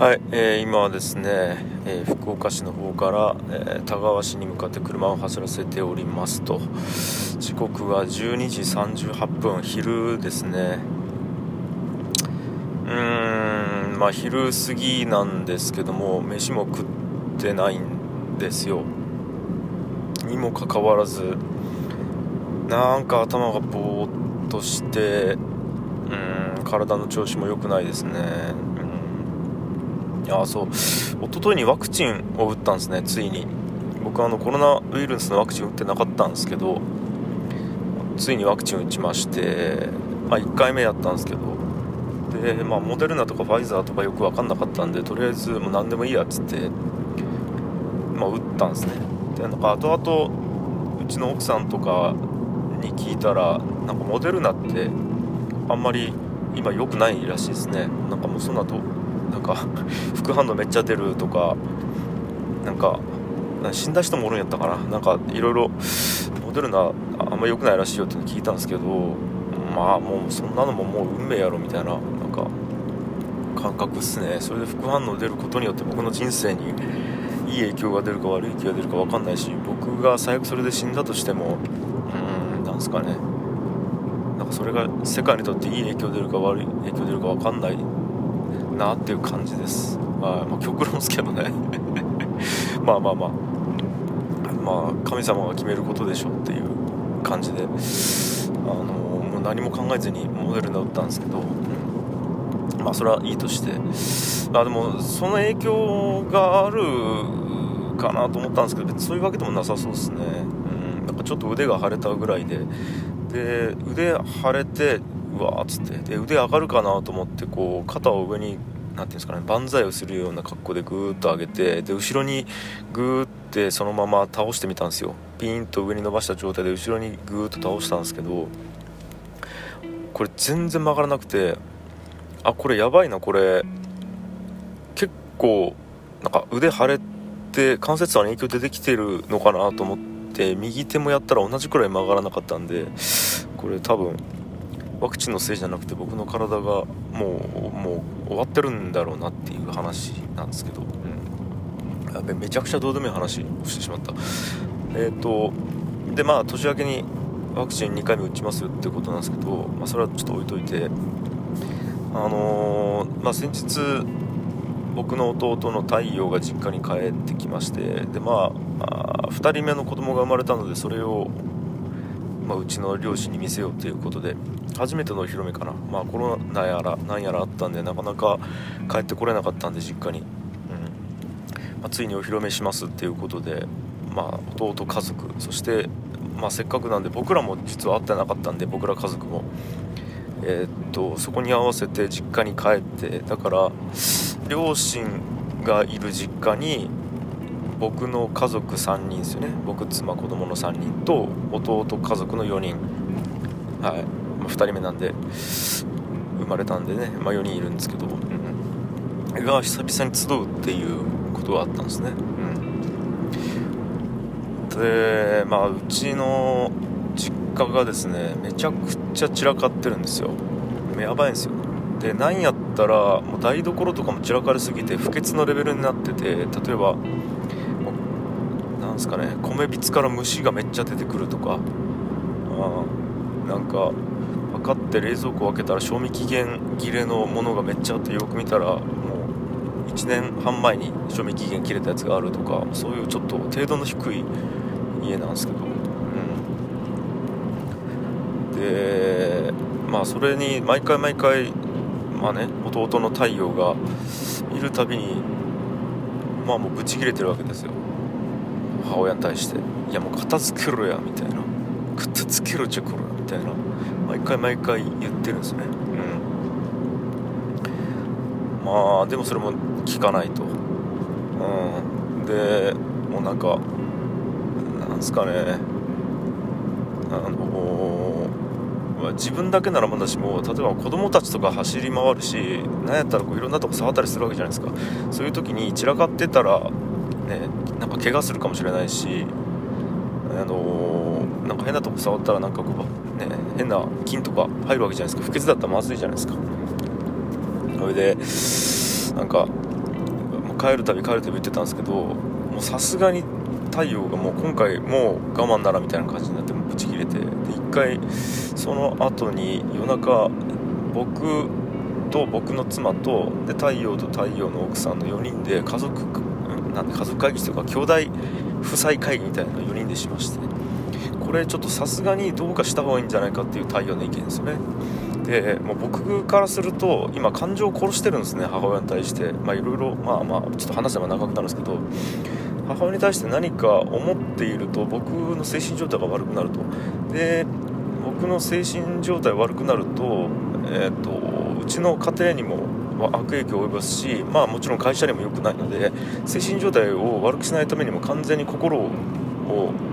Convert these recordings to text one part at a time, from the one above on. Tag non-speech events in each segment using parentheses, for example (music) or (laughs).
はい、えー今はですね、えー福岡市の方から、えー田川市に向かって車を走らせておりますと。時刻は12時38分昼ですね。うーんまあ昼過ぎなんですけども飯も食ってないんですよ。にもかかわらずなんか頭がぼーっとしてうん体の調子も良くないですね。うんあそう。一昨日にワクチンを打ったんですねついに。僕はあのコロナウイルスのワクチン打ってなかったんですけどついにワクチン打ちまして、まあ、1回目やったんですけど。で、まあ、モデルナとかファイザーとかよく分かんなかったんでとりあえずもう何でもいいやっつって、まあ、打ったんですね。でなんか後々うちの奥さんとかに聞いたらなんかモデルナってあんまり今良くないらしいですね。なんかもうそんなとなんか (laughs) 副反応めっちゃ出るとかなんか死んだ人もおるんやったかな。なんかいろいろモデルナあんま良くないらしいよって聞いたんですけどまあもうそんなのももう運命やろみたいななんか感覚っすね。それで副反応出ることによって僕の人生にいい影響が出るか悪い影響が出るか分かんないし僕が最悪それで死んだとしてもうーんなんすかね。かそれが世界にとっていい影響出るか悪い影響出るか分かんないなっていう感じです、はいまあ、極論ですけどね。(laughs) まあまあまあまあ神様が決めることでしょうっていう感じであのもう何も考えずにモデルナ打ったんですけど、うん。まあそれはいいとして。あでもその影響があるかなと思ったんですけど別にそういうわけでもなさそうですね、うん、なんかちょっと腕が腫れたぐらいでで腕腫れてうわーっつってで腕上がるかなと思ってこう肩を上になんていうんですかね万歳をするような格好でぐーっと上げてで後ろにぐーってそのまま倒してみたんですよ。ピーンと上に伸ばした状態で後ろにぐーっと倒したんですけどこれ全然曲がらなくてあこれやばいなこれ。結構なんか腕腫れて関節差に影響出てきてるのかなと思って右手もやったら同じくらい曲がらなかったんでこれ多分ワクチンのせいじゃなくて僕の体がもうもう終わってるんだろうなっていう話なんですけど、うん、やべめちゃくちゃどうでもいい話をしてしまった。えっ、とでまあ年明けにワクチン2回目打ちますってことなんですけど、まあ、それはちょっと置いといてあのーまあ、先日僕の弟の太陽が実家に帰ってきましてでまああ2人目の子供が生まれたのでそれを、まあ、うちの両親に見せようということで初めてのお披露目かな、まあ、コロナやら何やらあったんでなかなか帰ってこれなかったんで実家に、うん。まあ、ついにお披露目しますっていうことで、まあ、弟家族そして、まあ、せっかくなんで僕らも実は会ってなかったんで僕ら家族も。えーっとそこに合わせて実家に帰ってだから両親がいる実家に僕の家族3人ですよね。僕妻子供の3人と弟家族の4人。はい、まあ、2人目なんで生まれたんでね、まあ、4人いるんですけど、うん、が久々に集うっていうことがあったんですね、うん、でまあうちの実家がですねめちゃくちゃ散らかってるんですよ。やばいんですよ。でなんやったらもう台所とかも散らかりすぎて不潔のレベルになってて例えばうなんすかね。米びつから虫がめっちゃ出てくるとか。あなんか分かって冷蔵庫を開けたら賞味期限切れのものがめっちゃあってよく見たらもう1年半前に賞味期限切れたやつがあるとかそういうちょっと程度の低い家なんですけど。うん。でまあそれに毎回毎回まあね弟の太陽がいるたびにまあもうブチ切れてるわけですよ。母親に対して「いやもう片付けろや」みたいな「片付けろちょこら」みたいな。毎回毎回言ってるんですね。うん。まあでもそれも聞かないと。うん。でもうなんかなんすかね。あの自分だけならまだしも例えば子供たちとか走り回るしなんやったらこういろんなとこ触ったりするわけじゃないですか。そういう時に散らかってたらね怪我するかもしれないしあのなんか変なとこ触ったらなんかこうね変な菌とか入るわけじゃないですか。不潔だったらまずいじゃないですか。それでなんか帰るたび帰るたび言ってたんですけどもうさすがに太陽がもう今回もう我慢ならみたいな感じになってブチ切れてで一回その後に夜中僕と僕の妻とで太陽と太陽の奥さんの4人で家族なんで家族会議とか兄弟夫妻会議みたいなのを4人でしまして。これちょっとさすがにどうかした方がいいんじゃないかっていう太陽の意見ですよね。でもう僕からすると今感情を殺してるんですね母親に対して。まあいろいろまあまあちょっと話せば長くなるんですけど。母親に対して何か思っていると僕の精神状態が悪くなると。で僕の精神状態悪くなると,、えーと、うちの家庭にも悪影響を及ぼすし、まあ、もちろん会社にも良くないので精神状態を悪くしないためにも完全に心を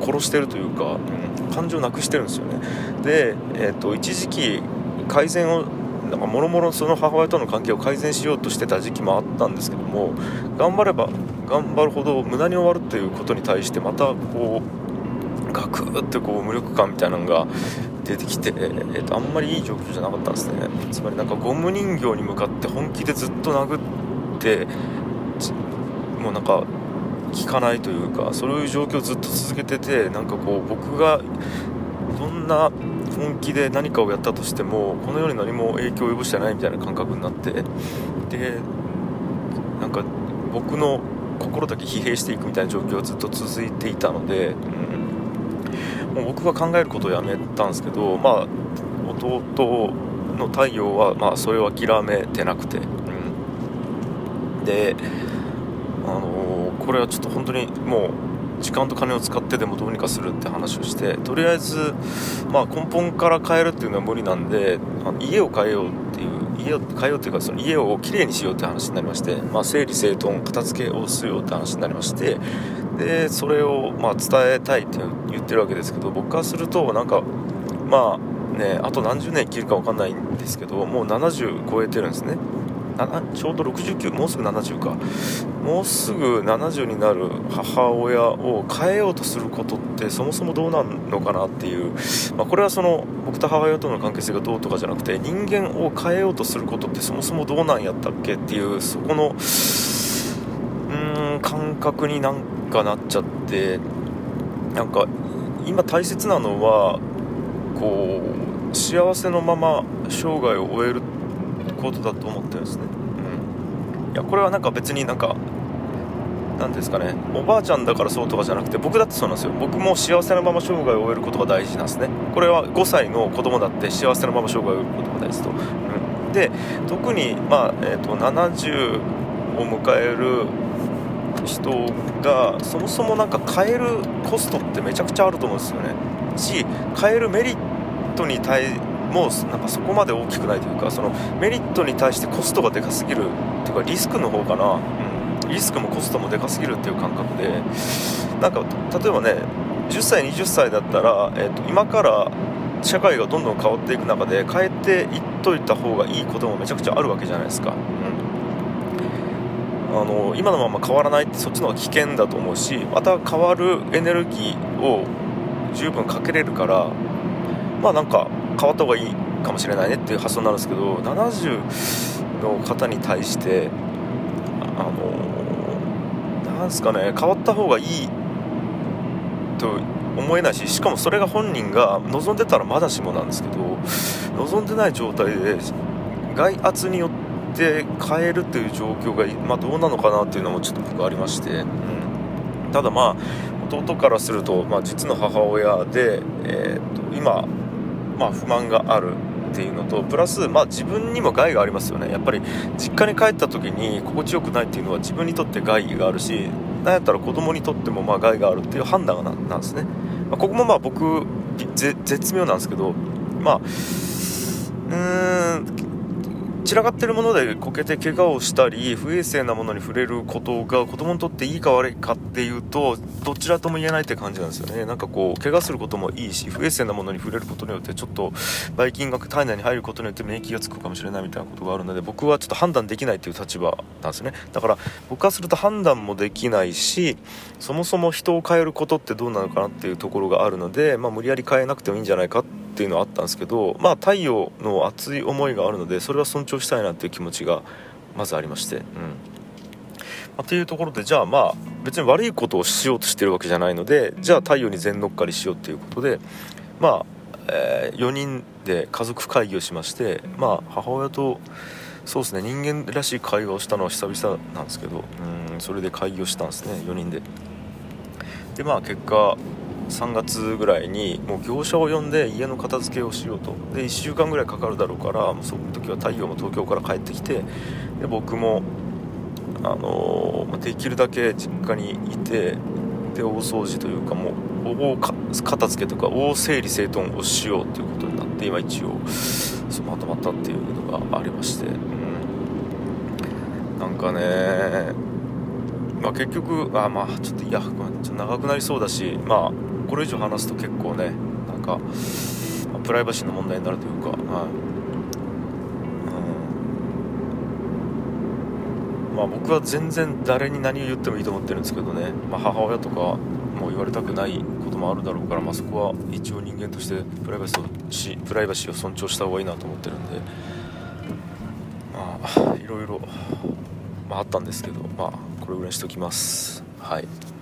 殺してるというか、うん、感情をなくしてるんですよね。で、えーと一時期改善をなんかもろもろその母親との関係を改善しようとしてた時期もあったんですけども頑張れば頑張るほど無駄に終わるということに対してまたこうガクッてこう無力感みたいなのが出てきて、えー、とあんまりいい状況じゃなかったんですね。つまりなんかゴム人形に向かって本気でずっと殴ってもうなんか効かないというかそういう状況をずっと続けててなんかこう僕がどんな本気で何かをやったとしてもこの世に何も影響を及ぼしてないみたいな感覚になってでなんか僕の心だけ疲弊していくみたいな状況がずっと続いていたので、うん、もう僕が考えることをやめたんですけどまあ弟の太陽はまあそれを諦めてなくて、うん、であのー、これはちょっと本当にもう時間と金を使ってでもどうにかするって話をしてとりあえず、まあ、根本から変えるっていうのは無理なんであの家を変えようっていう家を変えようっていうかその家をきれいにしようって話になりまして、まあ、整理整頓片付けをするよって話になりましてでそれをま伝えたいって言ってるわけですけど僕からするとなんかまあねあと何十年生きるか分かんないんですけどもう70超えてるんですね。ちょうど69もうすぐ70か。もうすぐ70になる母親を変えようとすることってそもそもどうなんのかなっていう、まあ、これはその僕と母親との関係性がどうとかじゃなくて人間を変えようとすることってそもそもどうなんやったっけっていうそこのうーん感覚になんかなっちゃってなんか今大切なのはこう幸せのまま生涯を終えることだと思ってるんですね、うん、いやこれはなんか別になんか何ですかね。おばあちゃんだからそうとかじゃなくて僕だってそうなんですよ。僕も幸せなまま生涯を終えることが大事なんですね。これは5歳の子供だって幸せなまま生涯を終えることが大事と、うん、で特にまあ、えーと、70を迎える人がそもそもなんか変えるコストってめちゃくちゃあると思うんですよね。し変えるメリットに対もうなんかそこまで大きくないというかそのメリットに対してコストがでかすぎるというかリスクの方かな、うん、リスクもコストもでかすぎるっていう感覚で。なんか例えばね10歳20歳だったら、えーと、今から社会がどんどん変わっていく中で変えていっといた方がいいこともめちゃくちゃあるわけじゃないですか、うん、の今のまま変わらないってそっちの方が危険だと思うしまた変わるエネルギーを十分かけれるからまあなんか変わった方がいいかもしれないねっていう発想になるんですけど70の方に対してあのなんすかね変わった方がいいと思えないししかもそれが本人が望んでたらまだしもなんですけど望んでない状態で外圧によって変えるっていう状況が、まあ、どうなのかなっていうのもちょっと僕ありまして、うん、ただまあ弟からすると、まあ、実の母親で、えー、と今まあ、不満があるっていうのとプラス、まあ、自分にも害がありますよね。やっぱり実家に帰った時に心地よくないっていうのは自分にとって害があるしなんやったら子供にとってもまあ害があるっていう判断なんですね、まあ、ここもまあ僕絶妙なんですけどまあうーん散らかってるものでこけて怪我をしたり不衛生なものに触れることが子供にとっていいか悪いかっていうとどちらとも言えないって感じなんですよね。なんかこう怪我することもいいし不衛生なものに触れることによってちょっとばい菌が体内に入ることによって免疫がつくかもしれないみたいなことがあるので僕はちょっと判断できないっていう立場なんですね。だから僕からすると判断もできないしそもそも人を変えることってどうなのかなっていうところがあるので、まあ、無理やり変えなくてもいいんじゃないかってっていうのはあったんですけどまあ太陽の熱い思いがあるのでそれは尊重したいなっていう気持ちがまずありまして、うん。あ、っていうところでじゃあまあ別に悪いことをしようとしてるわけじゃないのでじゃあ太陽に全乗っかりしようっていうことでまあ、えー、4人で家族会議をしましてまあ母親とそうですね人間らしい会話をしたのは久々なんですけどうんそれで会議をしたんですね4人で。でまあ結果3月ぐらいにもう業者を呼んで家の片付けをしようと。で1週間ぐらいかかるだろうからその時は太陽も東京から帰ってきてで僕も、あのー、できるだけ実家にいてで大掃除というかもう大片付けとか大整理整頓をしようということになって今一応そまとまったっていうのがありまして、うん、なんかねまあ、結局あまあちょっといやちょっと長くなりそうだしまあこれ以上話すと結構ねなんか、まあ、プライバシーの問題になるというか、はい。うん。まあ、僕は全然誰に何を言ってもいいと思ってるんですけどね、まあ、母親とかも言われたくないこともあるだろうから、まあ、そこは一応人間としてプライバシーをしプライバシーを尊重した方がいいなと思ってるんでまあいろいろ、まあ、あったんですけどまあこれぐらいにしときます。はい。